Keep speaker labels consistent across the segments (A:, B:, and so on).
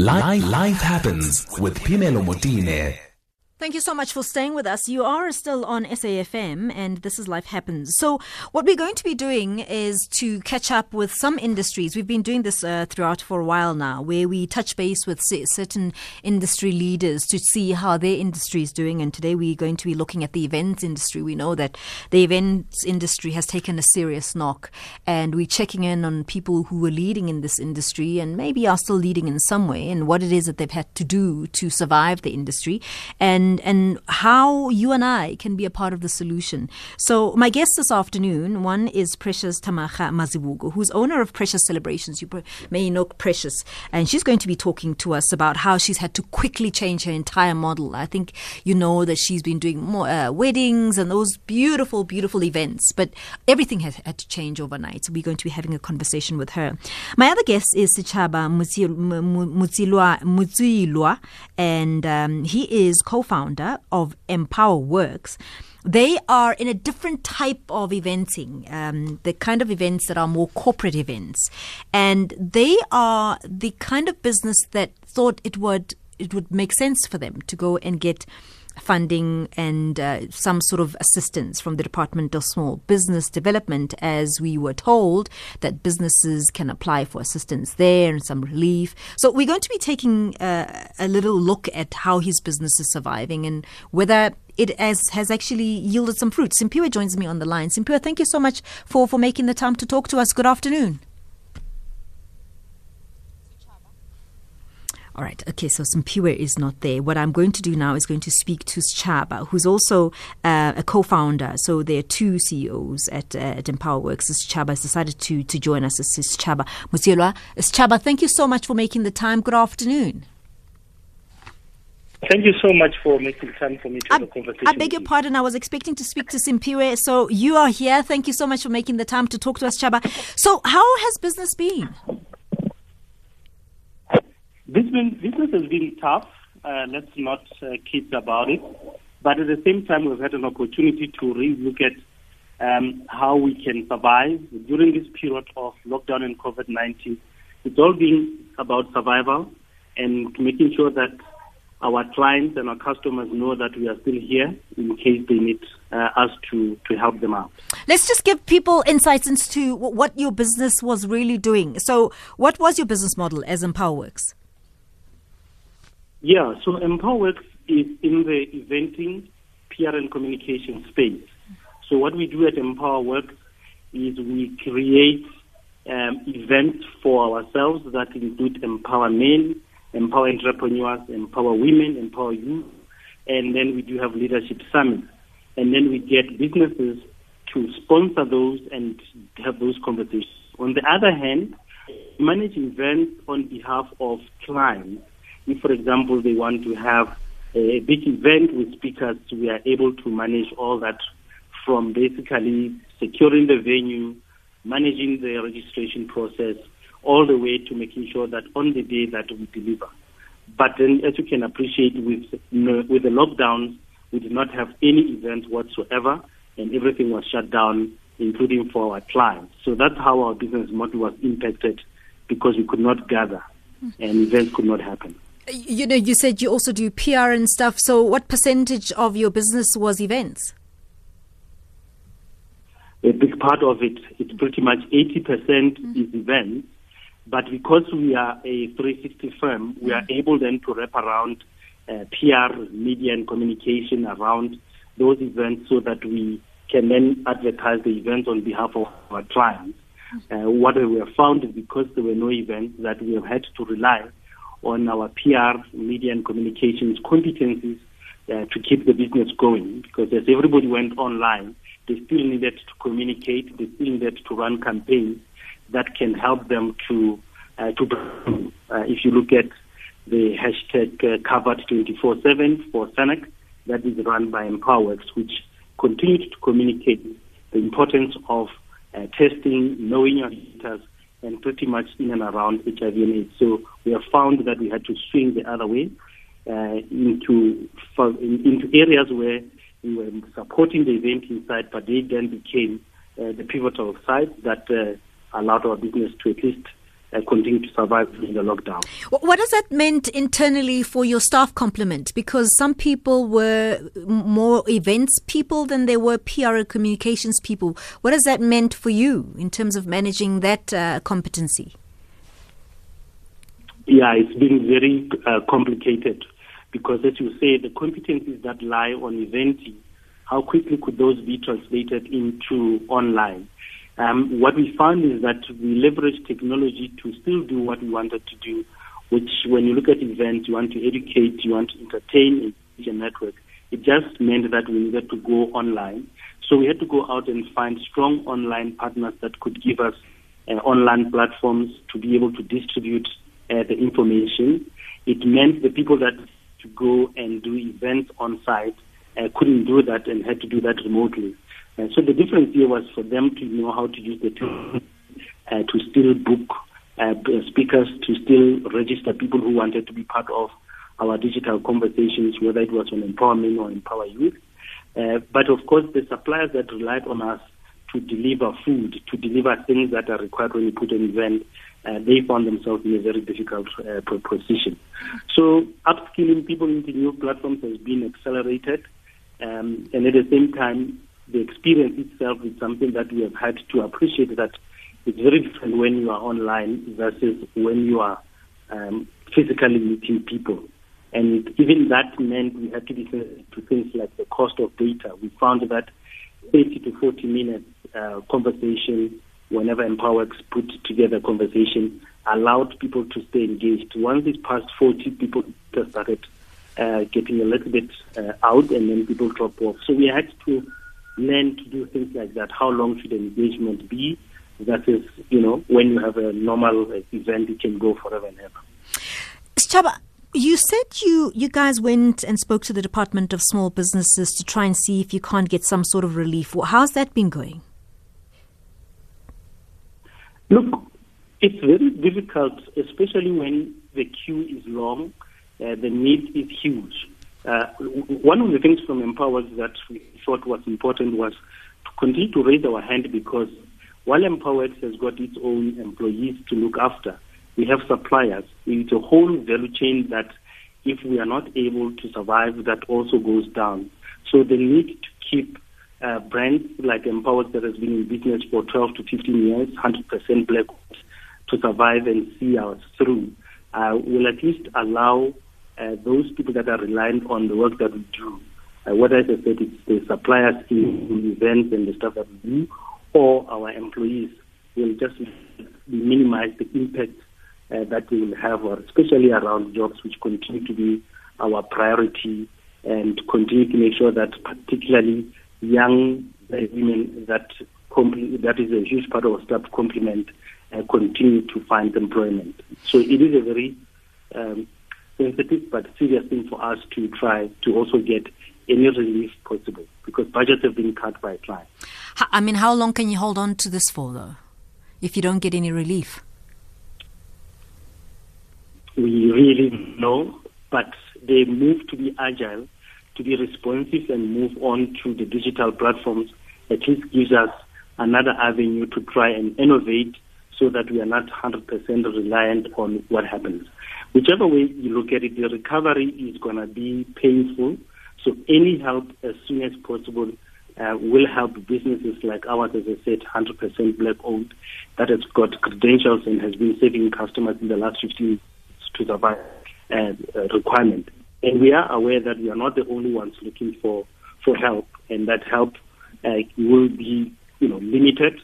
A: Life, life happens with Phemelo Motene.
B: Thank you so much for staying with us. You are still on SAFM and this is Life Happens. So, what we're going to be doing is to catch up with some industries. We've been doing this uh, throughout for a while now, where we touch base with certain industry leaders to see how their industry is doing. And today we're going to be looking at the events industry. We know that the events industry has taken a serious knock, and we're checking in on people who are leading in this industry and maybe are still leading in some way and what it is that they've had to do to survive the industry. And and and how you and I can be a part of the solution. So my guests this afternoon, one is Precious Thamaga Mazibuko, who's owner of Precious Celebrations. You may know Precious, and she's going to be talking to us about how she's had to quickly change her entire model. I think you know that she's been doing more uh, weddings and those beautiful, beautiful events, but everything has had to change overnight. So we're going to be having a conversation with her. My other guest is Sechaba Motsieloa, and um, he is co-founder founder of Empowaworx. They are in a different type of eventing, um, the kind of events that are more corporate events, and they are the kind of business that thought it would it would make sense for them to go and get funding and uh, some sort of assistance from the Department of Small Business Development, as we were told that businesses can apply for assistance there and some relief. So we're going to be taking uh, a little look at how his business is surviving and whether it has, has actually yielded some fruit. Simpiwe joins me on the line. Simpiwe, thank you so much for, for making the time to talk to us. Good afternoon. All right. Okay. So Simpiwe is not there. What I'm going to do now is going to speak to Chaba, who's also uh, a co-founder. So there are two CEOs at, uh, at Empowaworx. Chaba has decided to to join us. This is Chaba Motsieloa. Thank you so much for making the time. Good afternoon.
C: Thank you so much for making time for me to have a conversation.
B: I beg your pardon. I was expecting to speak to Simpiwe. So you are here. Thank you so much for making the time to talk to us, Chaba. So how has business been?
C: This been, business has been tough. Uh, let's not uh, kid about it. But at the same time, we've had an opportunity to really look at um, how we can survive during this period of lockdown and COVID-19. It's all been about survival and making sure that our clients and our customers know that we are still here in case they need uh, us to, to help them out.
B: Let's just give people insights into what your business was really doing. So, what was your business model as Empowaworx?
C: Yeah, so Empowaworx is in the eventing, PR and communication space. So what we do at Empowaworx is we create um, events for ourselves that include empower men, empower entrepreneurs, empower women, empower youth, and then we do have leadership summits. And then we get businesses to sponsor those and have those conversations. On the other hand, manage events on behalf of clients if, for example, they want to have a big event with speakers, we are able to manage all that from basically securing the venue, managing the registration process, all the way to making sure that on the day that we deliver. But then, as you can appreciate, with with the lockdowns, we did not have any events whatsoever, and everything was shut down, including for our clients. So that's how our business model was impacted because we could not gather, mm. and events could not happen
B: you know, you said you also do PR and stuff. So, what percentage of your business was events?
C: A big part of it, it's pretty much 80% mm hmm is events. But because we are a 360 firm, we are able then to wrap around uh, PR, media, and communication around those events so that we can then advertise the events on behalf of our clients. Uh, what we have found is because there were no events that we have had to rely on our PR, media, and communications competencies uh, to keep the business going. Because as everybody went online, they still needed to communicate, they still needed to run campaigns that can help them to uh, to. Uh, if you look at the hashtag uh, covered 24/7 for SANAC, that is run by Empowaworx, which continued to communicate the importance of uh, testing, knowing your visitors, and pretty much in and around HIV and AIDS. So we have found that we had to swing the other way uh, into into areas where we were supporting the event inside, but they then became uh, the pivotal side that uh, allowed our business to at least uh, continue to survive during the lockdown.
B: What does that meant internally for your staff complement? Because some people were more events people than they were PR and communications people. What has that meant for you in terms of managing that uh, competency?
C: Yeah, it's been very uh, complicated because, as you say, the competencies that lie on eventing, how quickly could those be translated into online? Um, what we found is that we leverage technology to still do what we wanted to do, which when you look at events, you want to educate, you want to entertain in a network. It just meant that we needed to go online. So we had to go out and find strong online partners that could give us uh, online platforms to be able to distribute uh, the information. It meant the people that to go and do events on site uh, couldn't do that and had to do that remotely. Uh, so the difference here was for them to know how to use the tool uh, to still book uh, speakers, to still register people who wanted to be part of our digital conversations, whether it was on empowerment or empower youth. Uh, but of course, the suppliers that relied on us to deliver food, to deliver things that are required when you put an event, uh, they found themselves in a very difficult uh, position. So upskilling people into new platforms has been accelerated. Um, and at the same time, the experience itself is something that we have had to appreciate that it's very different when you are online versus when you are um, physically meeting people. And even that meant we had to be sensitive to things like the cost of data. We found that 30 to 40 minutes uh, conversation, whenever Empowaworx put together conversation, allowed people to stay engaged. Once it passed 40, people just started uh, getting a little bit uh, out and then people drop off. So we had to learn to do things like that. How long should engagement be? That is, you know, when you have a normal event, it can go forever and ever.
B: Chaba, you said you, you guys went and spoke to the Department of Small Businesses to try and see if you can't get some sort of relief. How's that been going?
C: Look, it's very difficult, especially when the queue is long, uh, the need is huge. Uh, one of the things from Empower that we thought was important was to continue to raise our hand because while Empowaworx has got its own employees to look after, we have suppliers. It's a whole value chain that if we are not able to survive, that also goes down. So the need to keep uh, brands like Empowaworx that has been in business for 12 to 15 years, 100% black to survive and see us through, uh, will at least allow uh, those people that are reliant on the work that we do, uh, whether, as I said, it's the suppliers in, in events and the stuff that we do, or our employees, will just minimize the impact uh, that we will have, especially around jobs, which continue to be our priority, and continue to make sure that particularly young women that that is a huge part of our staff complement uh, continue to find employment. So it is a very um, sensitive but serious thing for us to try to also get any relief possible because budgets have been cut by clients.
B: I mean, how long can you hold on to this for, though, if you don't get any relief?
C: We really know, but they move to be agile, to be responsive, and move on to the digital platforms. At least gives us another avenue to try and innovate so that we are not 100% reliant on what happens. Whichever way you look at it, the recovery is going to be painful. So any help as soon as possible uh, will help businesses like ours, as I said, 100% black owned, that has got credentials and has been saving customers in the last 15 years to survive uh, uh, requirement. And we are aware that we are not the only ones looking for, for help, and that help uh, will be, you know, limited.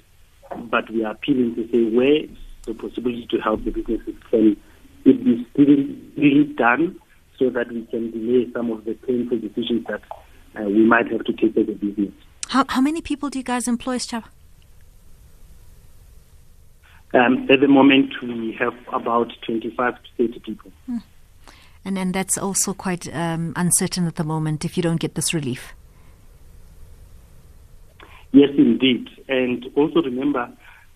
C: But we are appealing to say where the possibility to help the businesses can it be really, really done so that we can delay some of the painful decisions that uh, we might have to take as a business.
B: How, how many people do you guys employ, Chaba?
C: Um, at the moment, we have about 25 to 30 people.
B: Hmm. And then that's also quite um, uncertain at the moment if you don't get this relief.
C: Yes, indeed. And also remember,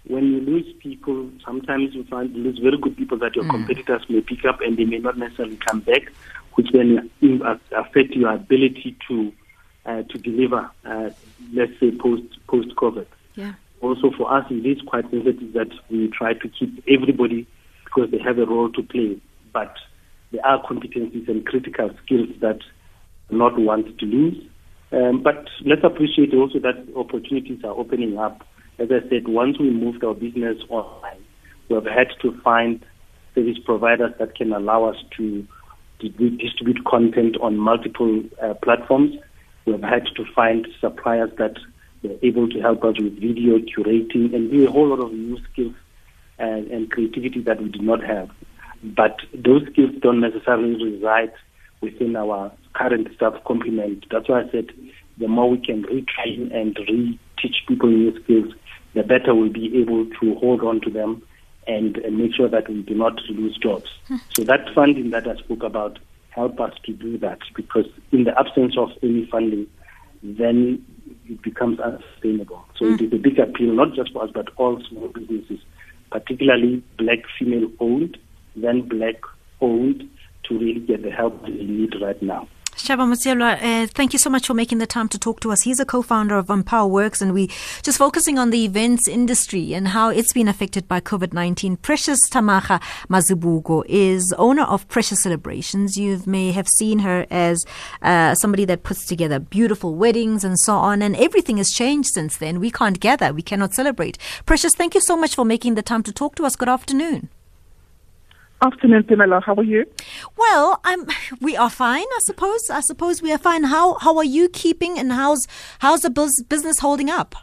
C: when you lose people, sometimes you find you lose very good people that your mm. competitors may pick up and they may not necessarily come back, which then affect your ability to uh, to deliver, uh, let's say, post post COVID.
B: Yeah.
C: Also, for us, it is quite sensitive that we try to keep everybody because they have a role to play, but there are competencies and critical skills that not want to lose. Um, but let's appreciate also that opportunities are opening up. As I said, once we moved our business online, we have had to find service providers that can allow us to, distribute content on multiple uh, platforms. We have had to find suppliers that were able to help us with video curating and do a whole lot of new skills and, and creativity that we did not have. But those skills don't necessarily reside within our current staff complement. That's why I said the more we can retrain and re-teach people new skills, the better we'll be able to hold on to them and, and make sure that we do not lose jobs. Hmm. so that funding that I spoke about help us to do that because in the absence of any funding, then it becomes unsustainable. So mm. it is a big appeal, not just for us, but all small businesses, particularly black female owned, then black owned, to really get the help they need right now.
B: Shaba Motsieloa, uh, thank you so much for making the time to talk to us. He's a co-founder of Empowaworx, and we just focusing on the events industry and how it's been affected by COVID-19. Precious Thamaga Mazibuko is owner of Precious Celebrations. You may have seen her as uh, somebody that puts together beautiful weddings and so on, and everything has changed since then. We can't gather, we cannot celebrate. Precious, thank you so much for making the time to talk to us. Good afternoon.
D: Afternoon, Phemelo. How are you?
B: Well, I'm. We are fine, I suppose. I suppose we are fine. How How are you keeping, and how's how's the business holding up?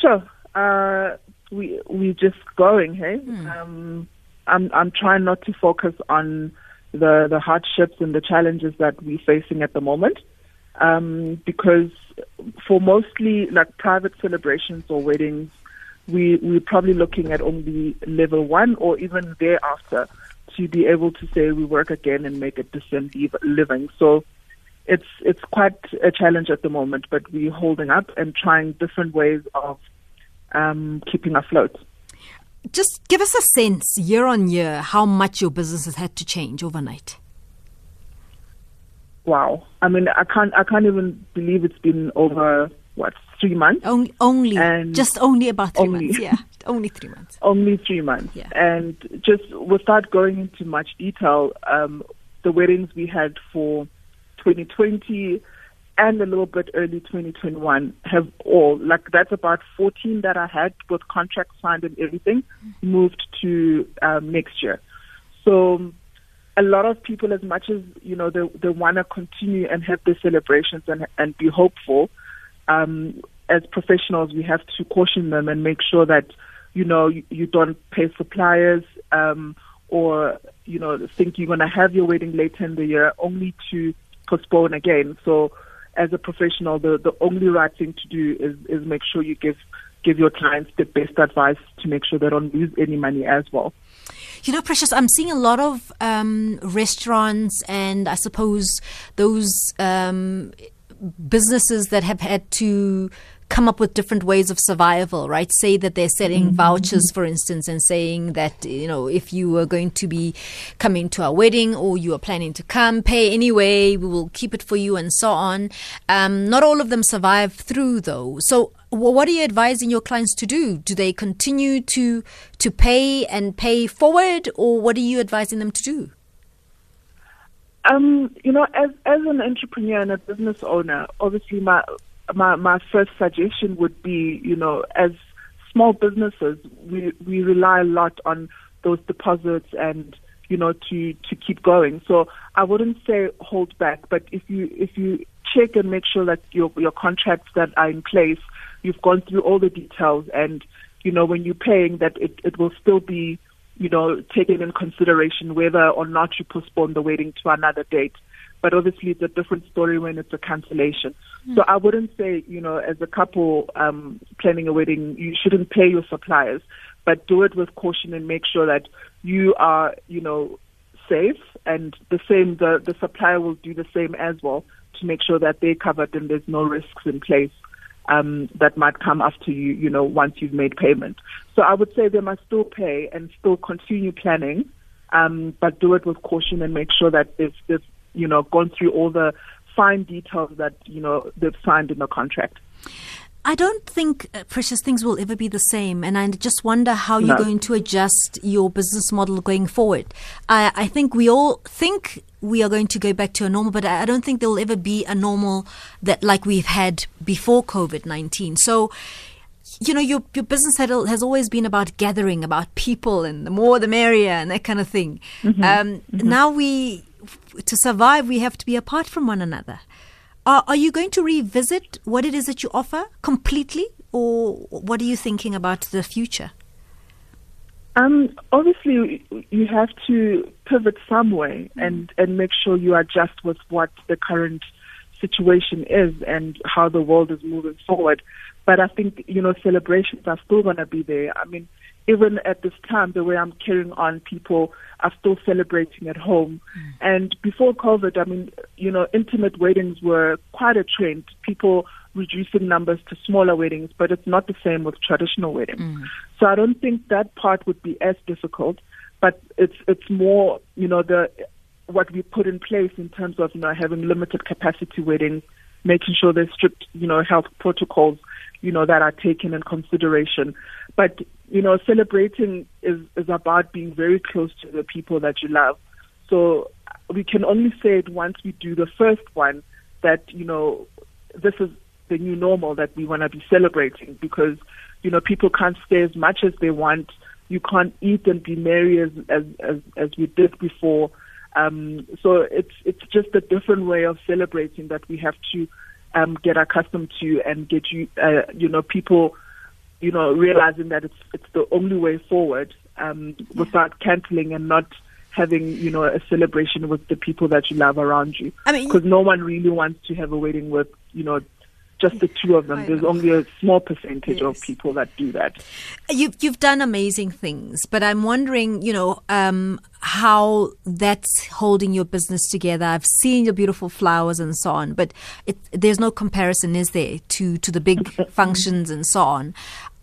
D: Sure. Uh, we we just going. Hey, hmm. um, I'm I'm trying not to focus on the the hardships and the challenges that we're facing at the moment, um, because for mostly like private celebrations or weddings we, we're probably looking at only level one or even thereafter to be able to say we work again and make a decent living. So it's it's quite a challenge at the moment, but we're holding up and trying different ways of um, keeping afloat.
B: Just give us a sense, year on year, how much your business has had to change overnight.
D: Wow, I mean, I can't I can't even believe it's been over what three months.
B: Only, only and just only about three only, months. Yeah, only three months.
D: Only three months. Yeah. And just without going into much detail, um, the weddings we had for 2020 and a little bit early 2021 have all like that's about 14 that I had with contracts signed and everything moved to um, next year. So a lot of people, as much as you know, they they want to continue and have the celebrations and and be hopeful um, as professionals, we have to caution them and make sure that, you know, you, you don't pay suppliers um, or, you know, think you're going to have your wedding later in the year only to postpone again. So as a professional, the, the only right thing to do is, is make sure you give give your clients the best advice to make sure they don't lose any money as well.
B: You know, Precious, I'm seeing a lot of um, restaurants and I suppose those um, businesses that have had to come up with different ways of survival, right? Say that they're selling mm-hmm. vouchers, for instance, and saying that, you know, if you were going to be coming to our wedding or you are planning to come, pay anyway, we will keep it for you and so on. Um, not all of them survive through though. So what are you advising your clients to do? Do they continue to, to pay and pay forward or what are you advising them to do?
D: Um, you know, as as an entrepreneur and a business owner, obviously my my my first suggestion would be, you know, as small businesses, we we rely a lot on those deposits and you know to to keep going. So I wouldn't say hold back, but if you if you check and make sure that your your contracts that are in place, you've gone through all the details, and you know when you're paying that it it will still be you know, taking in consideration whether or not you postpone the wedding to another date. But obviously, it's a different story when it's a cancellation. Mm. So I wouldn't say, you know, as a couple um, planning a wedding, you shouldn't pay your suppliers, but do it with caution and make sure that you are, you know, safe. And the same, the the supplier will do the same as well to make sure that they're covered and there's no risks in place um, that might come after you, you know, once you've made payment. So I would say they must still pay and still continue planning, um, but do it with caution and make sure that they've, they've, you know, gone through all the fine details that, you know, they've signed in the contract.
B: I don't think uh, precious things will ever be the same, and I just wonder how you're going to adjust your business model going forward. I, I think we all think we are going to go back to a normal, but I don't think there will ever be a normal that like we've had before COVID nineteen. So. You know, your your business has always been about gathering, about people, and the more the merrier, and that kind of thing. Um, Now we, to survive, we have to be apart from one another. Are, you going to revisit what it is that you offer completely, or what are you thinking about the future?
D: Um, obviously, you have to pivot some way and, and make sure you adjust with what the current situation is and how the world is moving forward. But I think, you know, celebrations are still going to be there. I mean, even at this time, the way I'm carrying on, people are still celebrating at home. Mm. And before COVID, I mean, you know, intimate weddings were quite a trend. People reducing numbers to smaller weddings, but it's not the same with traditional weddings. Mm. So I don't think that part would be as difficult, but it's it's more, you know, the what we put in place in terms of, you know, having limited capacity weddings, making sure there's strict, you know, health protocols, you know, that are taken in consideration. But, you know, celebrating is, is about being very close to the people that you love. So we can only say it once we do the first one that, you know, this is the new normal that we want to be celebrating because, you know, people can't stay as much as they want. You can't eat and be merry as, as, as, as we did before. Um, so it's, it's just a different way of celebrating that we have to um, get accustomed to and get you, uh, you know, people, you know, realizing that it's, it's the only way forward um, without canceling and not having, you know, a celebration with the people that you love around you.
B: I mean-
D: because no one really wants to have a wedding with, you know, just the two of them. There's only a small percentage of people that do that.
B: You've you've done amazing things, but I'm wondering, you know, um, how that's holding your business together. I've seen your beautiful flowers and so on, but it, there's no comparison, is there, to to the big functions and so on?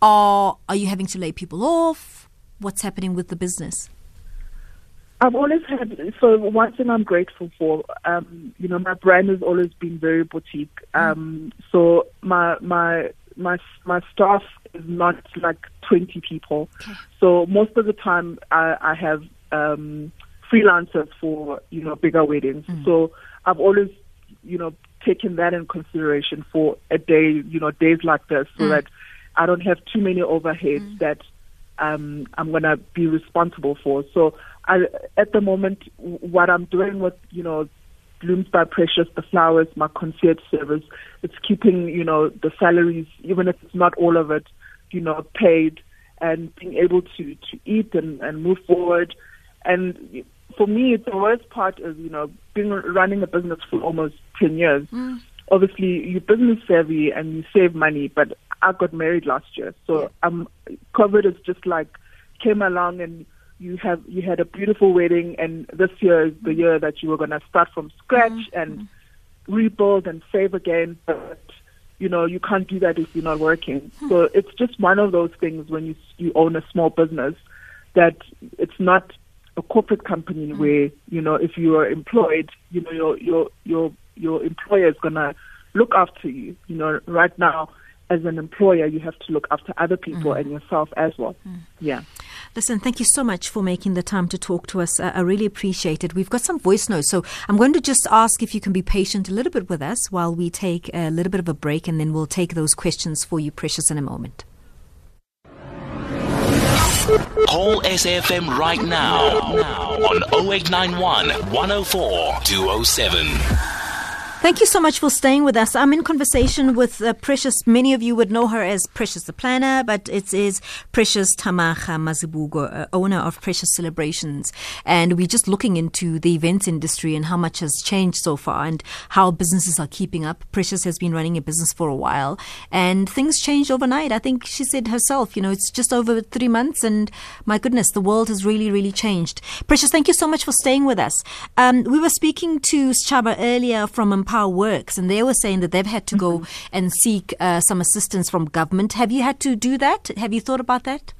B: Are are you having to lay people off? What's happening with the business?
D: I've always had so one thing I'm grateful for. Um, you know, my brand has always been very boutique. Um, so my my my my staff is not like 20 people. So most of the time I, I have um, freelancers for you know bigger weddings. So I've always you know taken that in consideration for a day. You know, days like this, so that I don't have too many overheads that um, I'm going to be responsible for. So I, at the moment, what I'm doing with, you know, Blooms by Precious, the flowers, my concierge service, it's keeping, you know, the salaries, even if it's not all of it, you know, paid and being able to, to eat and, and move forward. And for me, the worst part is, you know, being running a business for almost 10 years. Obviously, you're business savvy and you save money, but I got married last year. So um, COVID is just like came along and you have you had a beautiful wedding and this year is the year that you were going to start from scratch mm-hmm. and rebuild and save again. But you know you can't do that if you're not working. Hmm. So it's just one of those things when you you own a small business that it's not a corporate company hmm. where you know if you are employed you know your your your your employer is going to look after you you know right now as an employer you have to look after other people and yourself as well yeah
B: Listen, thank you so much for making the time to talk to us. Uh, I really appreciate it. We've got some voice notes, so I'm going to just ask if you can be patient a little bit with us while we take a little bit of a break, and then we'll take those questions for you, Precious, in a moment.
A: Call SAFM right now, now on 0891 104 207.
B: Thank you so much for staying with us. I'm in conversation with uh, Precious. Many of you would know her as Precious the Planner, but it is Precious Thamaga Mazibuko, uh, owner of Precious Celebrations. And we're just looking into the events industry and how much has changed so far and how businesses are keeping up. Precious has been running a business for a while and things changed overnight. I think she said herself, you know, it's just over three months and my goodness, the world has really, really changed. Precious, thank you so much for staying with us. Um, we were speaking to Chaba earlier from Empowaworx, and they were saying that they've had to go and seek uh, some assistance from government. Have you had to do that? Have you thought about that?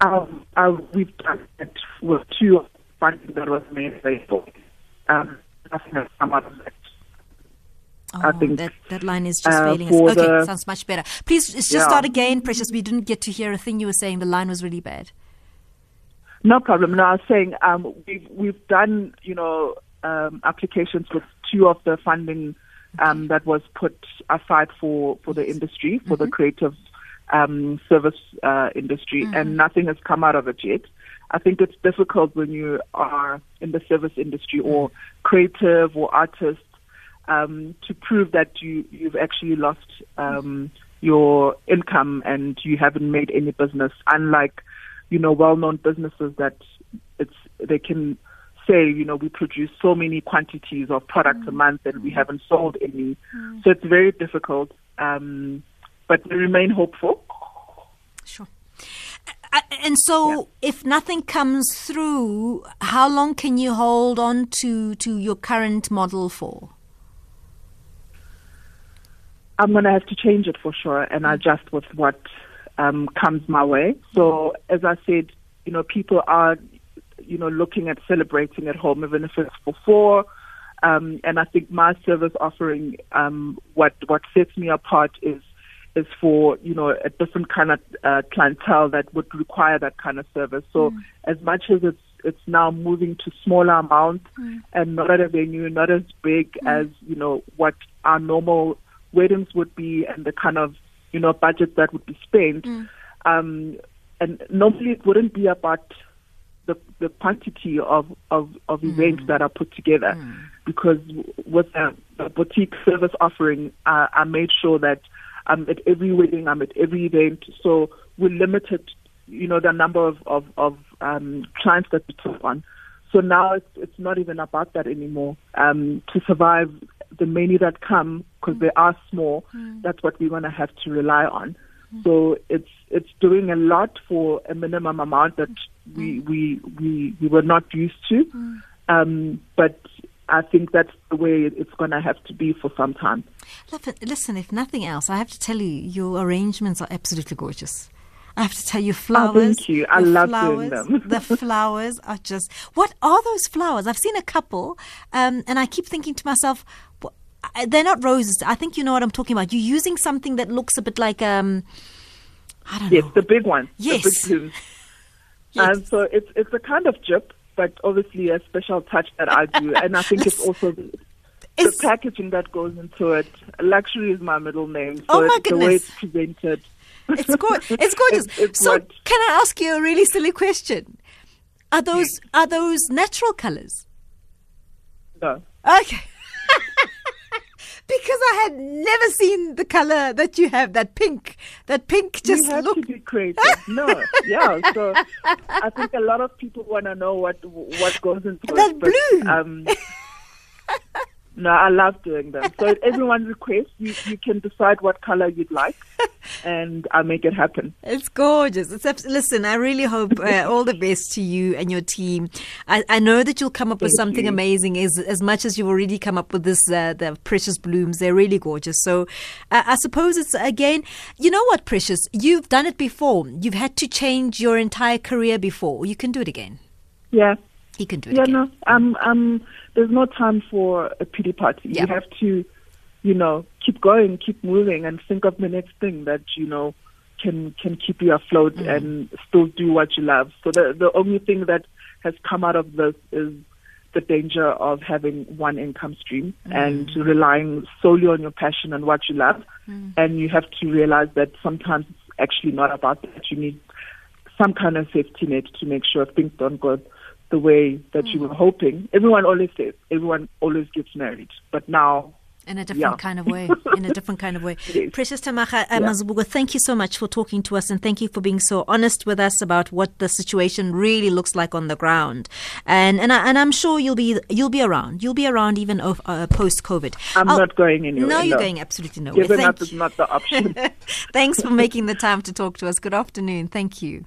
D: Um, uh, we've done it with two funding that was made available. Um, nothing has come out of that. I think
B: that, that line is just
D: uh,
B: failing us. Okay,
D: the-
B: sounds much better. Please just
D: Yeah.
B: start again, Precious. We didn't get to hear a thing you were saying. The line was really bad.
D: No problem. No, I was saying um, we've we've done you know um, applications with two of the funding um, that was put aside for for the industry for the creative um, service uh, industry, and nothing has come out of it yet. I think it's difficult when you are in the service industry or creative or artist um, to prove that you you've actually lost um, your income and you haven't made any business. Unlike you know well-known businesses that it's they can say you know we produce so many quantities of products a month and we haven't sold any. So it's very difficult. Um, but we remain hopeful.
B: Sure. And so, if nothing comes through, how long can you hold on to, to your current model for?
D: I'm going to have to change it for sure and adjust with what um, comes my way. So, as I said, you know, people are, you know, looking at celebrating at home, even if it's for four. Um, and I think my service offering, um, what what sets me apart is is for you know a different kind of uh, clientele that would require that kind of service. So, as much as it's it's now moving to smaller amounts and not at a venue, not as big as you know what our normal weddings would be and the kind of you know budget that would be spent. Um, and normally it wouldn't be about the the quantity of of, of events that are put together, because with a, a boutique service offering, uh, I made sure that I'm at every wedding, I'm at every event, so we limited, you know, the number of of, of um, clients that we took on. So now it's it's not even about that anymore. Um, to survive the many that come, because they are small, that's what we're going to have to rely on. So it's it's doing a lot for a minimum amount that we we we, we were not used to. Um, but I think that's the way it's going to have to be for some time.
B: Listen- if nothing else, I have to tell you, your arrangements are absolutely gorgeous. I have to tell you, flowers.
D: thank you. I
B: the
D: love
B: flowers,
D: them.
B: the flowers are just. What are those flowers? I've seen a couple, um, and I keep thinking to myself, I- they're not roses. I think you know what I'm talking about. You're using something that looks a bit like um, I don't
D: Yes,
B: know.
D: the big one.
B: Yes.
D: The big plumes.
B: Yes.
D: And so it's it's a kind of jip, but obviously a special touch that I do, and I think it's also the, the packaging that goes into it. Luxury is my middle name, so
B: Oh, my
D: it's the way it's presented.
B: It's go- It's gorgeous.
D: It's- it's
B: so,
D: what-
B: can I ask you a really silly question? Are those are those natural colors?
D: No.
B: Okay. Because I had never seen the color that you have, that pink. That pink just
D: you have
B: look.
D: to be creative. No, yeah. So I think a lot of people want to know what what goes into
B: That
D: it. but,
B: blue.
D: Um, no, I love doing them. So at everyone's request, you you can decide what color you'd like, and I make it happen.
B: It's gorgeous. It's abs- listen. I really hope uh, all the best to you and your team. I, I know that you'll come up with something
D: you.
B: amazing. As as much as you've already come up with this, uh, the precious blooms. They're really gorgeous. So uh, I suppose it's again. You know what, precious? You've done it before. You've had to change your entire career before. You can do it again.
D: Yeah.
B: You can do it
D: Yeah,
B: again.
D: no, um, um, there's no time for a pity party.
B: Yeah.
D: You have to, you know, keep going, keep moving, and think of the next thing that you know can can keep you afloat
B: Mm.
D: and still do what you love. So the the only thing that has come out of this is the danger of having one income stream
B: Mm.
D: and relying solely on your passion and what you love.
B: Mm.
D: And you have to realize that sometimes it's actually not about that. You need some kind of safety net to make sure things don't go the way that you were hoping. Everyone always says, everyone always gets married. But now,
B: In a different
D: Yeah.
B: kind of way. In a different kind of way. Precious Thamaga uh, Mazibuko, thank you so much for talking to us and thank you for being so honest with us about what the situation really looks like on the ground. And and, I, and I'm sure you'll be you'll be around. You'll be around even of, uh, post COVID.
D: I'm not going anywhere.
B: No, you're
D: no.
B: going absolutely nowhere.
D: Giving
B: Thank
D: up is not the option.
B: Thanks for making the time to talk to us. Good afternoon. Thank you.